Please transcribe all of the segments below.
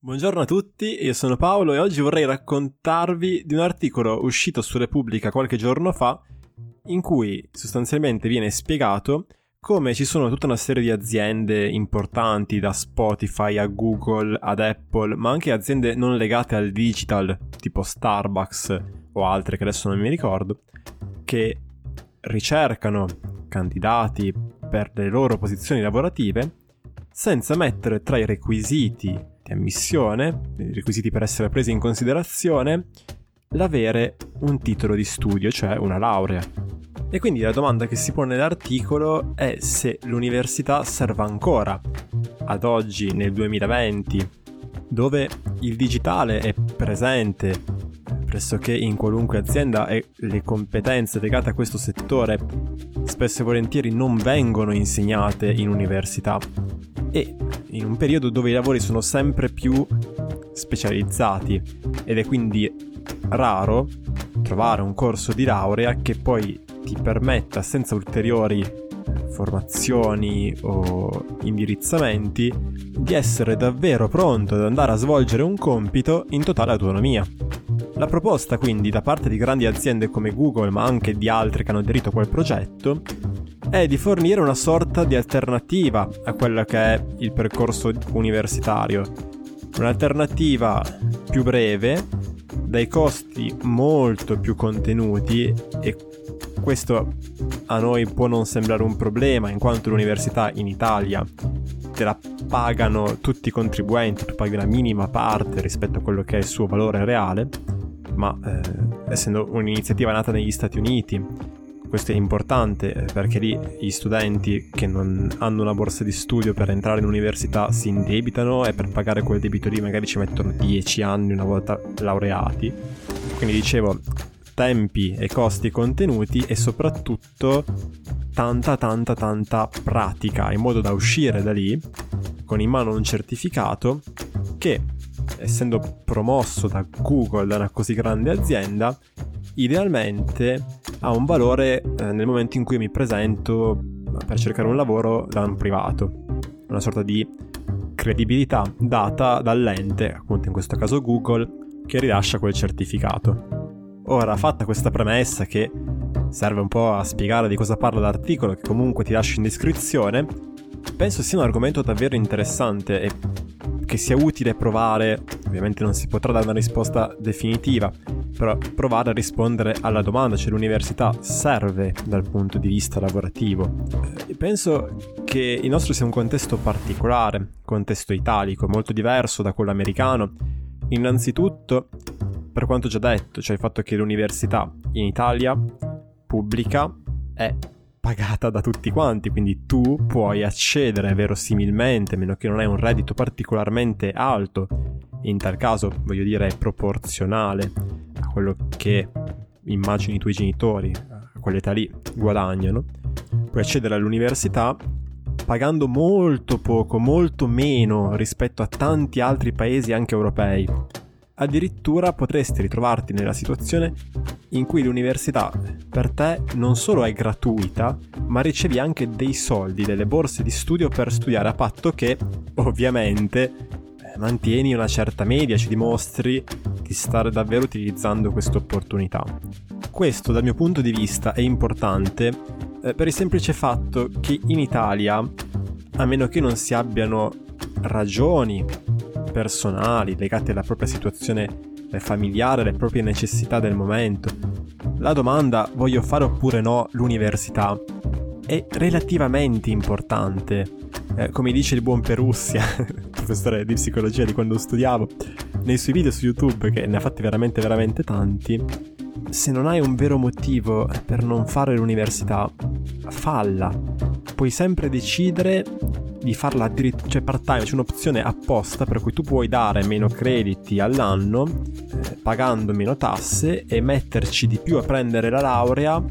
Buongiorno a tutti, io sono Paolo e oggi vorrei raccontarvi di un articolo uscito su Repubblica qualche giorno fa in cui sostanzialmente viene spiegato come ci sono tutta una serie di aziende importanti da Spotify a Google ad Apple, ma anche aziende non legate al digital, tipo Starbucks o altre che adesso non mi ricordo, che ricercano candidati per le loro posizioni lavorative senza mettere tra i requisiti di ammissione, i requisiti per essere presi in considerazione, l'avere un titolo di studio, cioè una laurea. E quindi la domanda che si pone nell'articolo è se l'università serva ancora ad oggi, nel 2020, dove il digitale è presente pressoché in qualunque azienda e le competenze legate a questo settore spesso e volentieri non vengono insegnate in università e in un periodo dove i lavori sono sempre più specializzati ed è quindi raro trovare un corso di laurea che poi ti permetta senza ulteriori formazioni o indirizzamenti di essere davvero pronto ad andare a svolgere un compito in totale autonomia. La proposta quindi da parte di grandi aziende come Google ma anche di altre che hanno aderito a quel progetto è di fornire una sorta di alternativa a quello che è il percorso universitario. Un'alternativa più breve, dai costi molto più contenuti e questo a noi può non sembrare un problema in quanto l'università in Italia te la pagano tutti i contribuenti, tu paghi una minima parte rispetto a quello che è il suo valore reale, ma eh, essendo un'iniziativa nata negli Stati Uniti questo è importante eh, perché lì gli studenti che non hanno una borsa di studio per entrare in università si indebitano e per pagare quel debito lì magari ci mettono 10 anni una volta laureati. Quindi dicevo, tempi e costi contenuti e soprattutto tanta tanta tanta pratica in modo da uscire da lì con in mano un certificato che essendo promosso da Google da una così grande azienda idealmente ha un valore eh, nel momento in cui mi presento per cercare un lavoro da un privato, una sorta di credibilità data dall'ente, appunto in questo caso Google, che rilascia quel certificato. Ora, fatta questa premessa che serve un po' a spiegare di cosa parla l'articolo, che comunque ti lascio in descrizione, penso sia un argomento davvero interessante e che sia utile provare, ovviamente non si potrà dare una risposta definitiva, però provare a rispondere alla domanda, cioè l'università serve dal punto di vista lavorativo. Eh, penso che il nostro sia un contesto particolare, contesto italico, molto diverso da quello americano. Innanzitutto, per quanto già detto, cioè il fatto che l'università in Italia pubblica è pagata da tutti quanti, quindi tu puoi accedere verosimilmente, a meno che non hai un reddito particolarmente alto, in tal caso voglio dire proporzionale quello che immagini i tuoi genitori a quell'età lì guadagnano, puoi accedere all'università pagando molto poco, molto meno rispetto a tanti altri paesi anche europei. Addirittura potresti ritrovarti nella situazione in cui l'università per te non solo è gratuita, ma ricevi anche dei soldi, delle borse di studio per studiare a patto che, ovviamente, mantieni una certa media, ci dimostri di stare davvero utilizzando questa opportunità. Questo dal mio punto di vista è importante eh, per il semplice fatto che in Italia, a meno che non si abbiano ragioni personali legate alla propria situazione eh, familiare, alle proprie necessità del momento, la domanda voglio fare oppure no l'università è relativamente importante. Eh, come dice il buon Perussia, professore di psicologia di quando studiavo, nei suoi video su YouTube, che ne ha fatti veramente, veramente tanti, se non hai un vero motivo per non fare l'università, falla. Puoi sempre decidere di farla addirittura, cioè part time, c'è un'opzione apposta per cui tu puoi dare meno crediti all'anno, eh, pagando meno tasse e metterci di più a prendere la laurea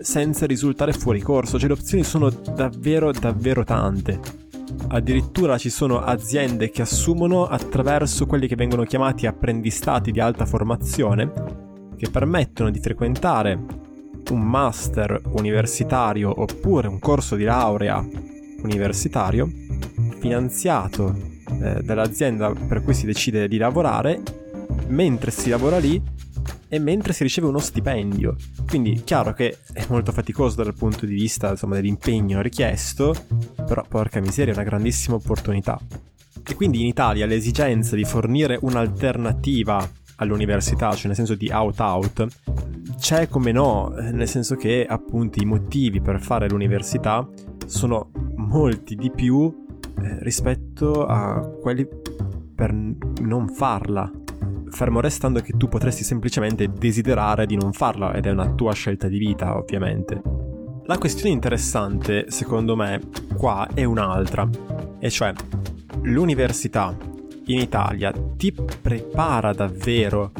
senza risultare fuori corso. Cioè le opzioni sono davvero, davvero tante. Addirittura ci sono aziende che assumono attraverso quelli che vengono chiamati apprendistati di alta formazione, che permettono di frequentare un master universitario oppure un corso di laurea universitario finanziato eh, dell'azienda per cui si decide di lavorare, mentre si lavora lì e mentre si riceve uno stipendio. Quindi chiaro che è molto faticoso dal punto di vista insomma, dell'impegno richiesto, però porca miseria è una grandissima opportunità. E quindi in Italia l'esigenza di fornire un'alternativa all'università, cioè nel senso di out-out, c'è come no, nel senso che appunto i motivi per fare l'università sono molti di più eh, rispetto a quelli per non farla. Fermo restando che tu potresti semplicemente desiderare di non farla ed è una tua scelta di vita, ovviamente. La questione interessante, secondo me, qua è un'altra, e cioè l'università in Italia ti prepara davvero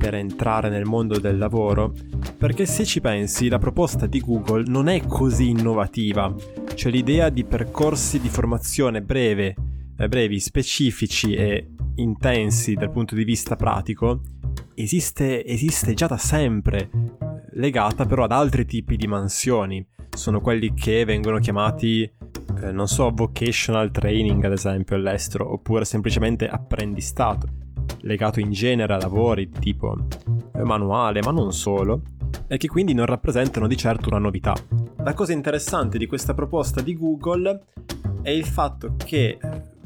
per entrare nel mondo del lavoro? Perché se ci pensi, la proposta di Google non è così innovativa, cioè l'idea di percorsi di formazione breve, eh, brevi, specifici e intensi dal punto di vista pratico esiste, esiste già da sempre, legata però ad altri tipi di mansioni. Sono quelli che vengono chiamati, eh, non so, vocational training ad esempio all'estero, oppure semplicemente apprendistato, legato in genere a lavori tipo eh, manuale, ma non solo, e che quindi non rappresentano di certo una novità. La cosa interessante di questa proposta di Google è il fatto che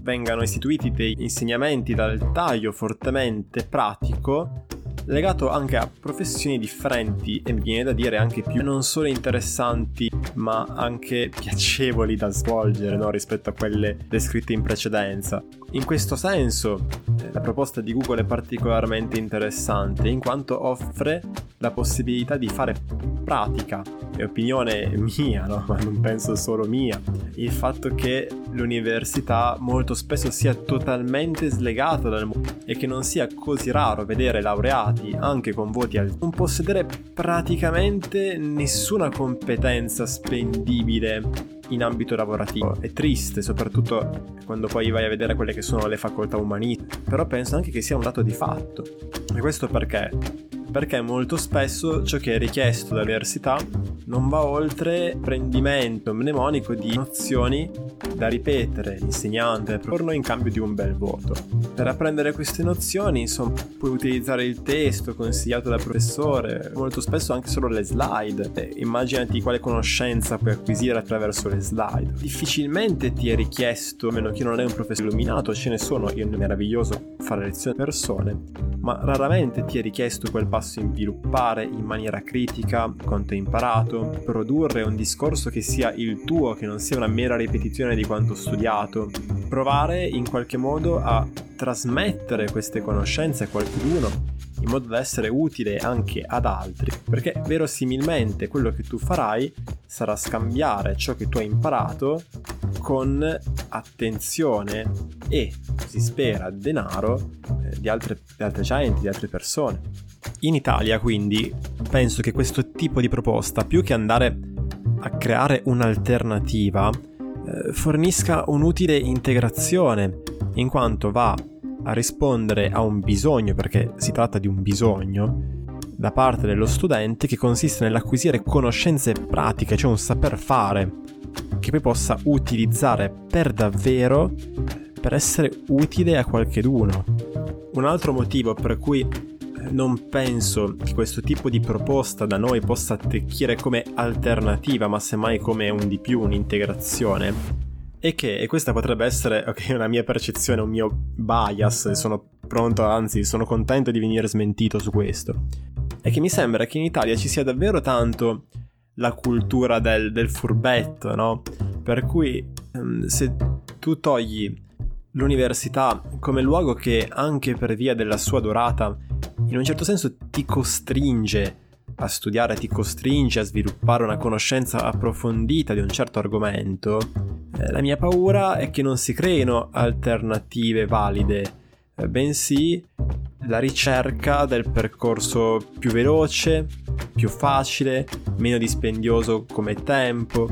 vengano istituiti dei insegnamenti dal taglio fortemente pratico legato anche a professioni differenti e mi viene da dire anche più non solo interessanti ma anche piacevoli da svolgere no? rispetto a quelle descritte in precedenza. In questo senso la proposta di Google è particolarmente interessante in quanto offre la possibilità di fare pratica, è opinione mia, no? ma non penso solo mia, il fatto che l'università molto spesso sia totalmente slegata dal mondo e che non sia così raro vedere laureati anche con voti alti non possedere praticamente nessuna competenza spendibile in ambito lavorativo. È triste, soprattutto quando poi vai a vedere quelle che sono le facoltà umanistiche, però penso anche che sia un dato di fatto. E questo perché? perché molto spesso ciò che è richiesto dall'università non va oltre l'apprendimento mnemonico di nozioni da ripetere l'insegnante proporno in cambio di un bel voto. Per apprendere queste nozioni, insomma, puoi utilizzare il testo consigliato dal professore, molto spesso anche solo le slide. E immaginati quale conoscenza puoi acquisire attraverso le slide. Difficilmente ti è richiesto, a meno che non è un professore illuminato, ce ne sono, io è meraviglioso fare lezioni a persone, ma raramente ti è richiesto quel passo in sviluppare in maniera critica quanto hai imparato, produrre un discorso che sia il tuo, che non sia una mera ripetizione di quanto studiato, provare in qualche modo a trasmettere queste conoscenze a qualcuno in modo da essere utile anche ad altri, perché verosimilmente quello che tu farai sarà scambiare ciò che tu hai imparato con attenzione e, si spera, denaro eh, di, altre, di altre gente, di altre persone. In Italia quindi penso che questo tipo di proposta, più che andare a creare un'alternativa, eh, fornisca un'utile integrazione, in quanto va a rispondere a un bisogno, perché si tratta di un bisogno, da parte dello studente che consiste nell'acquisire conoscenze pratiche, cioè un saper fare, che poi possa utilizzare per davvero per essere utile a qualcheduno. Un altro motivo per cui non penso che questo tipo di proposta da noi possa attecchire come alternativa, ma semmai come un di più, un'integrazione, e che, e questa potrebbe essere okay, una mia percezione, un mio bias, sono pronto, anzi sono contento di venire smentito su questo, è che mi sembra che in Italia ci sia davvero tanto la cultura del, del furbetto, no? Per cui um, se tu togli l'università come luogo che anche per via della sua durata in un certo senso ti costringe a studiare, ti costringe a sviluppare una conoscenza approfondita di un certo argomento, eh, la mia paura è che non si creino alternative valide, eh, bensì la ricerca del percorso più veloce, più facile, meno dispendioso come tempo,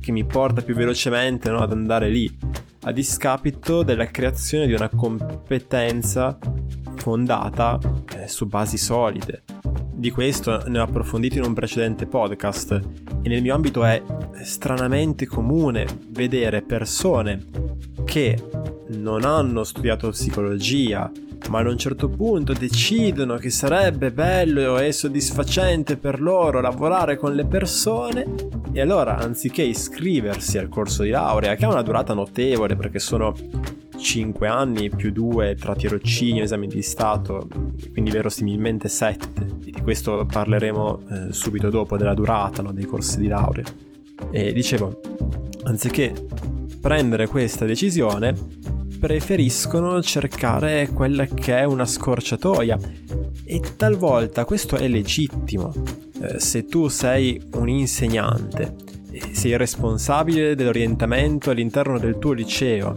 che mi porta più velocemente no, ad andare lì, a discapito della creazione di una competenza fondata eh, su basi solide. Di questo ne ho approfondito in un precedente podcast e nel mio ambito è stranamente comune vedere persone che non hanno studiato psicologia, ma ad un certo punto decidono che sarebbe bello e soddisfacente per loro lavorare con le persone e allora anziché iscriversi al corso di laurea, che ha una durata notevole perché sono 5 anni più 2 tra tirocinio esami di Stato, quindi verosimilmente 7, di questo parleremo eh, subito dopo della durata no, dei corsi di laurea. E dicevo, anziché prendere questa decisione, preferiscono cercare quella che è una scorciatoia e talvolta questo è legittimo. Eh, se tu sei un insegnante, sei responsabile dell'orientamento all'interno del tuo liceo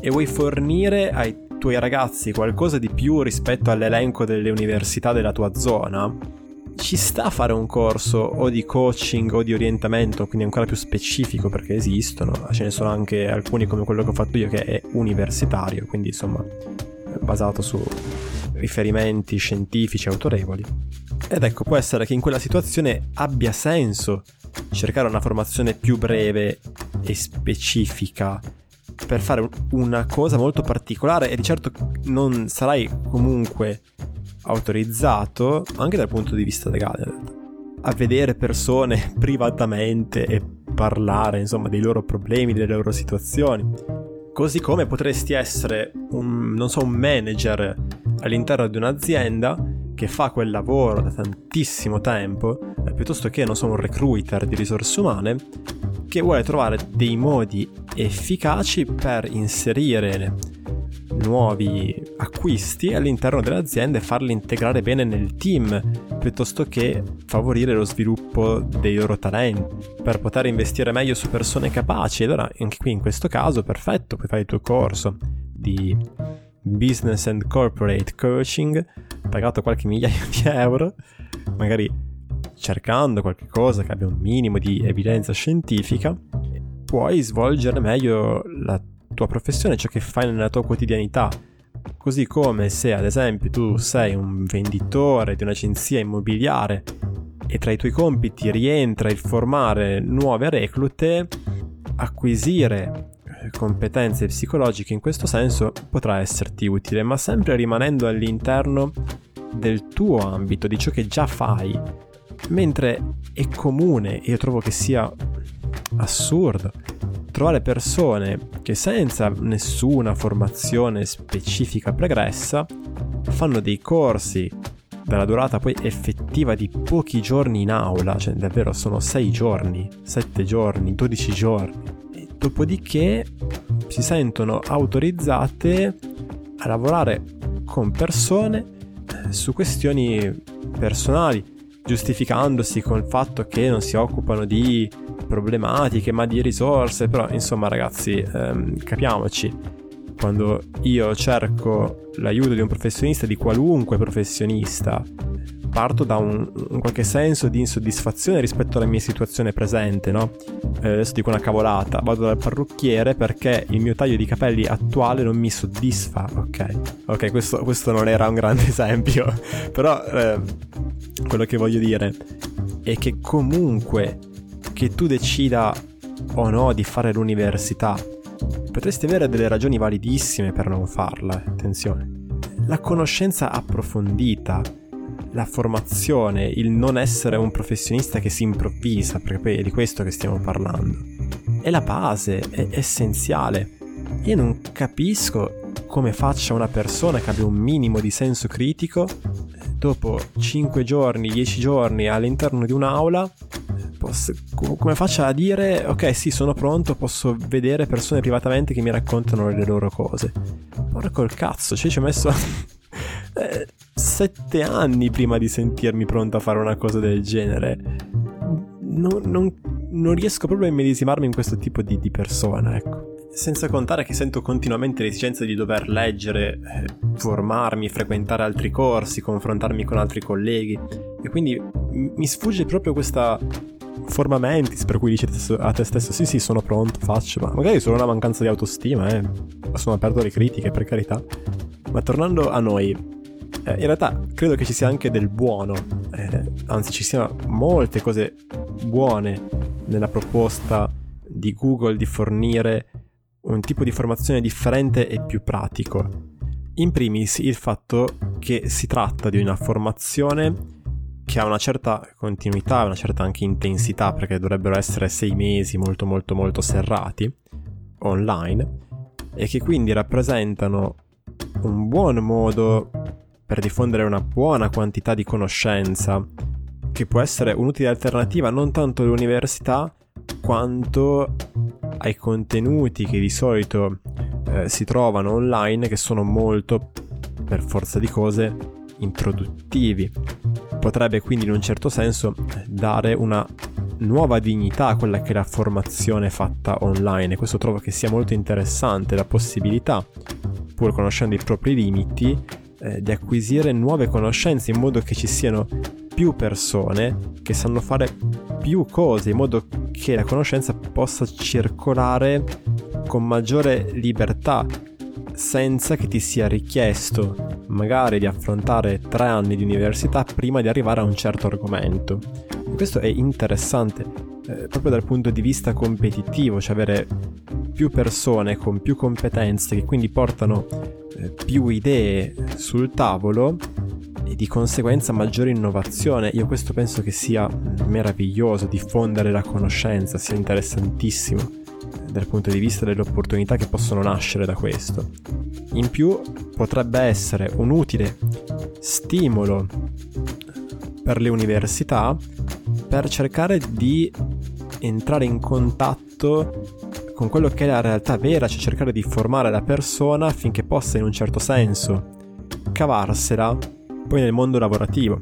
e vuoi fornire ai tuoi ragazzi qualcosa di più rispetto all'elenco delle università della tua zona, ci sta a fare un corso o di coaching o di orientamento, quindi ancora più specifico perché esistono, ce ne sono anche alcuni come quello che ho fatto io che è universitario, quindi insomma basato su riferimenti scientifici autorevoli. Ed ecco, può essere che in quella situazione abbia senso cercare una formazione più breve e specifica per fare una cosa molto particolare e di certo non sarai comunque autorizzato, anche dal punto di vista legale, a vedere persone privatamente e parlare, insomma, dei loro problemi, delle loro situazioni. Così come potresti essere un, non so, un manager all'interno di un'azienda che fa quel lavoro da tantissimo tempo, eh, piuttosto che, non so, un recruiter di risorse umane, che vuole trovare dei modi efficaci per inserire nuovi acquisti all'interno dell'azienda e farli integrare bene nel team piuttosto che favorire lo sviluppo dei loro talenti per poter investire meglio su persone capaci. Allora, anche qui in questo caso, perfetto, puoi fare il tuo corso di business and corporate coaching pagato qualche migliaio di euro, magari cercando qualche cosa che abbia un minimo di evidenza scientifica, puoi svolgere meglio la tua professione, ciò che fai nella tua quotidianità. Così come se ad esempio tu sei un venditore di un'agenzia immobiliare e tra i tuoi compiti rientra il formare nuove reclute, acquisire eh, competenze psicologiche in questo senso potrà esserti utile, ma sempre rimanendo all'interno del tuo ambito, di ciò che già fai. Mentre è comune, io trovo che sia assurdo, trovare persone che senza nessuna formazione specifica pregressa fanno dei corsi dalla durata poi effettiva di pochi giorni in aula, cioè davvero sono 6 giorni, 7 giorni, 12 giorni. E dopodiché si sentono autorizzate a lavorare con persone eh, su questioni personali, giustificandosi con il fatto che non si occupano di problematiche, ma di risorse, però insomma ragazzi, ehm, capiamoci, quando io cerco l'aiuto di un professionista, di qualunque professionista, parto da un, un, qualche senso di insoddisfazione rispetto alla mia situazione presente, no? Eh, adesso dico una cavolata, vado dal parrucchiere perché il mio taglio di capelli attuale non mi soddisfa, ok? Ok, questo, questo non era un grande esempio, però eh, quello che voglio dire è che comunque che tu decida o no di fare l'università, potresti avere delle ragioni validissime per non farla, attenzione. La conoscenza approfondita, la formazione, il non essere un professionista che si improvvisa, perché poi è di questo che stiamo parlando, è la base, è essenziale. Io non capisco come faccia una persona che abbia un minimo di senso critico dopo 5 giorni, 10 giorni all'interno di un'aula posso, come faccia a dire ok sì sono pronto posso vedere persone privatamente che mi raccontano le loro cose. Ora col cazzo cioè ci ho messo eh, sette anni prima di sentirmi pronto a fare una cosa del genere. Non, non, non riesco proprio a immedesimarmi in questo tipo di, di persona ecco senza contare che sento continuamente l'esigenza di dover leggere, eh, formarmi, frequentare altri corsi, confrontarmi con altri colleghi e quindi mi sfugge proprio questa forma mentis per cui dici a te stesso sì sì sono pronto, faccio, ma magari è solo una mancanza di autostima, eh. sono aperto alle critiche per carità. Ma tornando a noi, eh, in realtà credo che ci sia anche del buono, eh, anzi ci siano molte cose buone nella proposta di Google di fornire un tipo di formazione differente e più pratico. In primis il fatto che si tratta di una formazione che ha una certa continuità, una certa anche intensità, perché dovrebbero essere sei mesi molto molto molto serrati online, e che quindi rappresentano un buon modo per diffondere una buona quantità di conoscenza, che può essere un'utile alternativa non tanto all'università quanto ai contenuti che di solito eh, si trovano online che sono molto, per forza di cose, improduttivi. Potrebbe quindi in un certo senso dare una nuova dignità a quella che è la formazione fatta online questo trovo che sia molto interessante la possibilità, pur conoscendo i propri limiti, eh, di acquisire nuove conoscenze in modo che ci siano più persone che sanno fare più cose in modo che la conoscenza possa circolare con maggiore libertà senza che ti sia richiesto magari di affrontare tre anni di università prima di arrivare a un certo argomento. questo è interessante eh, proprio dal punto di vista competitivo, cioè avere più persone con più competenze che quindi portano eh, più idee sul tavolo e di conseguenza maggiore innovazione. Io questo penso che sia meraviglioso, diffondere la conoscenza, sia interessantissimo dal punto di vista delle opportunità che possono nascere da questo. In più potrebbe essere un utile stimolo per le università per cercare di entrare in contatto con quello che è la realtà vera, cioè cercare di formare la persona affinché possa in un certo senso cavarsela poi nel mondo lavorativo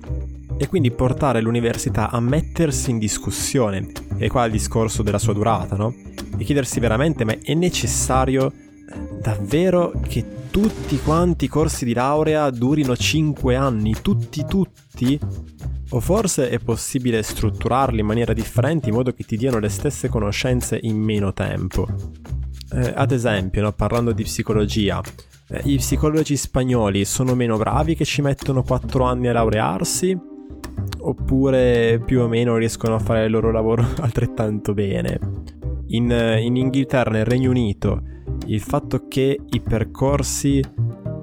e quindi portare l'università a mettersi in discussione, e qua il discorso della sua durata, no? E chiedersi veramente, ma è necessario davvero che tutti quanti i corsi di laurea durino 5 anni, tutti tutti? O forse è possibile strutturarli in maniera differente in modo che ti diano le stesse conoscenze in meno tempo? Eh, ad esempio, no, parlando di psicologia, eh, i psicologi spagnoli sono meno bravi che ci mettono 4 anni a laurearsi? Oppure più o meno riescono a fare il loro lavoro altrettanto bene? In, in Inghilterra, nel Regno Unito, il fatto che i percorsi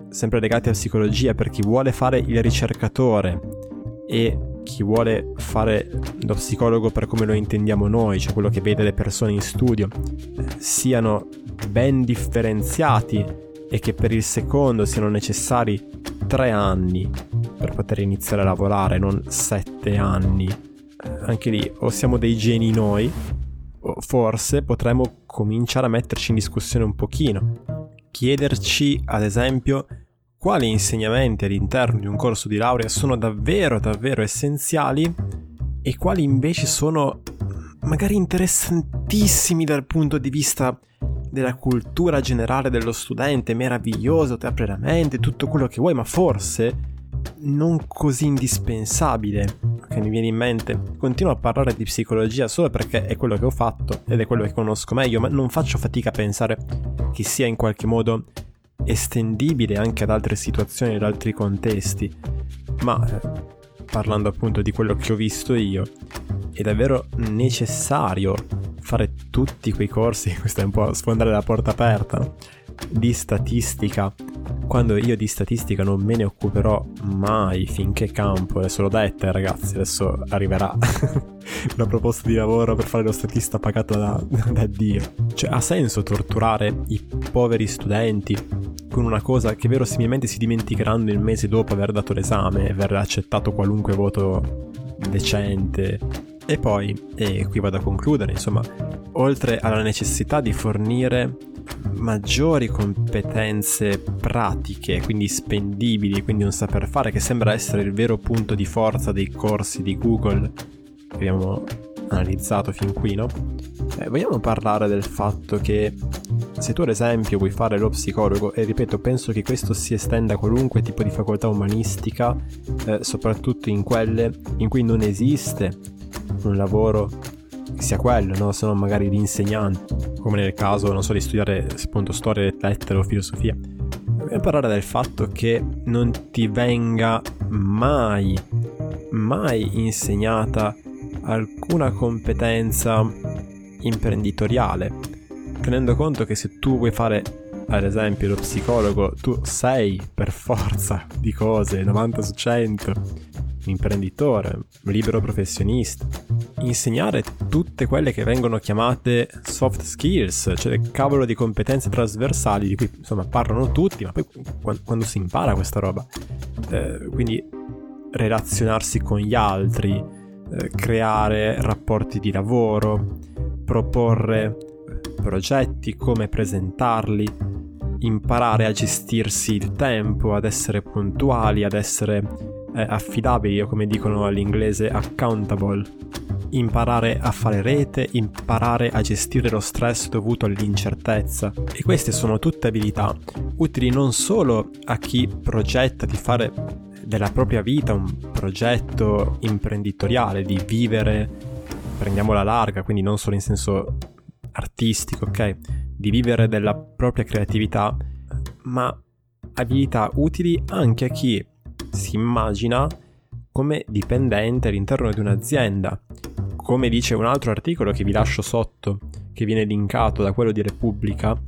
sempre legati a psicologia per chi vuole fare il ricercatore e chi vuole fare lo psicologo per come lo intendiamo noi, cioè quello che vede le persone in studio, siano ben differenziati e che per il secondo siano necessari tre anni per poter iniziare a lavorare, non sette anni. Eh, anche lì o siamo dei geni noi, o forse potremmo cominciare a metterci in discussione un pochino. Chiederci, ad esempio, quali insegnamenti all'interno di un corso di laurea sono davvero, davvero essenziali e quali invece sono magari interessantissimi dal punto di vista della cultura generale dello studente, meraviglioso, ti apre la mente, tutto quello che vuoi, ma forse non così indispensabile che mi viene in mente. Continuo a parlare di psicologia solo perché è quello che ho fatto ed è quello che conosco meglio, ma non faccio fatica a pensare che sia in qualche modo estendibile anche ad altre situazioni, ad altri contesti. Ma eh, parlando appunto di quello che ho visto io, è davvero necessario fare tutti quei corsi, questo è un po' sfondare la porta aperta, di statistica, quando io di statistica non me ne occuperò mai finché campo, adesso l'ho detta ragazzi, adesso arriverà. Una proposta di lavoro per fare lo statista pagato da, da Dio. Cioè ha senso torturare i poveri studenti con una cosa che verosimilmente si dimenticheranno il mese dopo aver dato l'esame e aver accettato qualunque voto decente e poi, e qui vado a concludere, insomma, oltre alla necessità di fornire maggiori competenze pratiche, quindi spendibili, quindi un saper fare che sembra essere il vero punto di forza dei corsi di Google che abbiamo analizzato fin qui, no? Eh, vogliamo parlare del fatto che se tu ad esempio vuoi fare lo psicologo, e ripeto, penso che questo si estenda a qualunque tipo di facoltà umanistica, eh, soprattutto in quelle in cui non esiste un lavoro che sia quello, no? se no magari di insegnante, come nel caso, non so, di studiare appunto storia, lettere o filosofia. Dobbiamo parlare del fatto che non ti venga mai, mai insegnata alcuna competenza imprenditoriale. tenendo conto che se tu vuoi fare ad esempio lo psicologo, tu sei per forza di cose 90 su 100 imprenditore, libero professionista. Insegnare tutte quelle che vengono chiamate soft skills, cioè cavolo di competenze trasversali di cui insomma parlano tutti, ma poi quando si impara questa roba? Eh, quindi relazionarsi con gli altri, eh, creare rapporti di lavoro, proporre progetti, come presentarli, imparare a gestirsi il tempo, ad essere puntuali, ad essere eh, affidabili o come dicono all'inglese accountable. Imparare a fare rete, imparare a gestire lo stress dovuto all'incertezza. E queste sono tutte abilità utili non solo a chi progetta di fare della propria vita un progetto imprenditoriale, di vivere, prendiamola larga, quindi non solo in senso artistico, ok? Di vivere della propria creatività, ma abilità utili anche a chi si immagina come dipendente all'interno di un'azienda. Come dice un altro articolo che vi lascio sotto, che viene linkato da quello di Repubblica,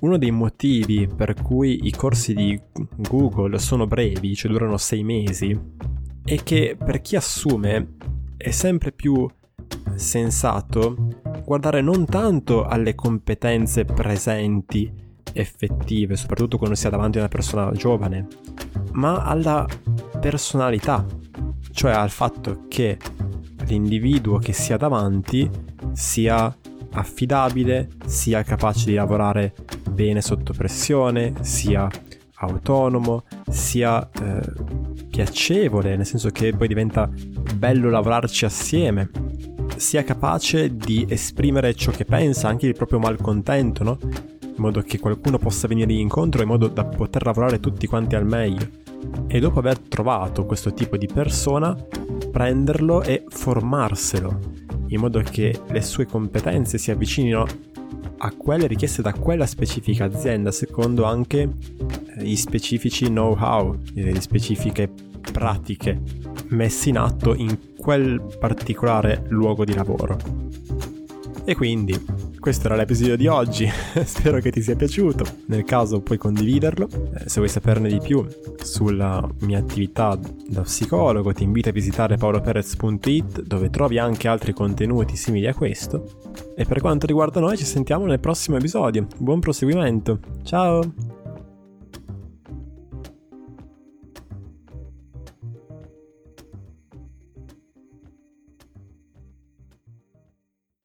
uno dei motivi per cui i corsi di Google sono brevi, cioè durano sei mesi, è che per chi assume è sempre più sensato guardare non tanto alle competenze presenti, effettive, soprattutto quando si ha davanti a una persona giovane, ma alla personalità, cioè al fatto che l'individuo che si ha davanti sia affidabile, sia capace di lavorare bene sotto pressione, sia autonomo, sia eh, piacevole, nel senso che poi diventa bello lavorarci assieme, sia capace di esprimere ciò che pensa, anche il proprio malcontento, no? In modo che qualcuno possa venire incontro, in modo da poter lavorare tutti quanti al meglio e dopo aver trovato questo tipo di persona prenderlo e formarselo in modo che le sue competenze si avvicinino a quelle richieste da quella specifica azienda secondo anche eh, gli specifici know-how, le specifiche pratiche messe in atto in quel particolare luogo di lavoro. E quindi questo era l'episodio di oggi, spero che ti sia piaciuto, nel caso puoi condividerlo, eh, se vuoi saperne di più sulla mia attività da psicologo ti invito a visitare paoloperez.it dove trovi anche altri contenuti simili a questo. E per quanto riguarda noi ci sentiamo nel prossimo episodio, buon proseguimento, ciao!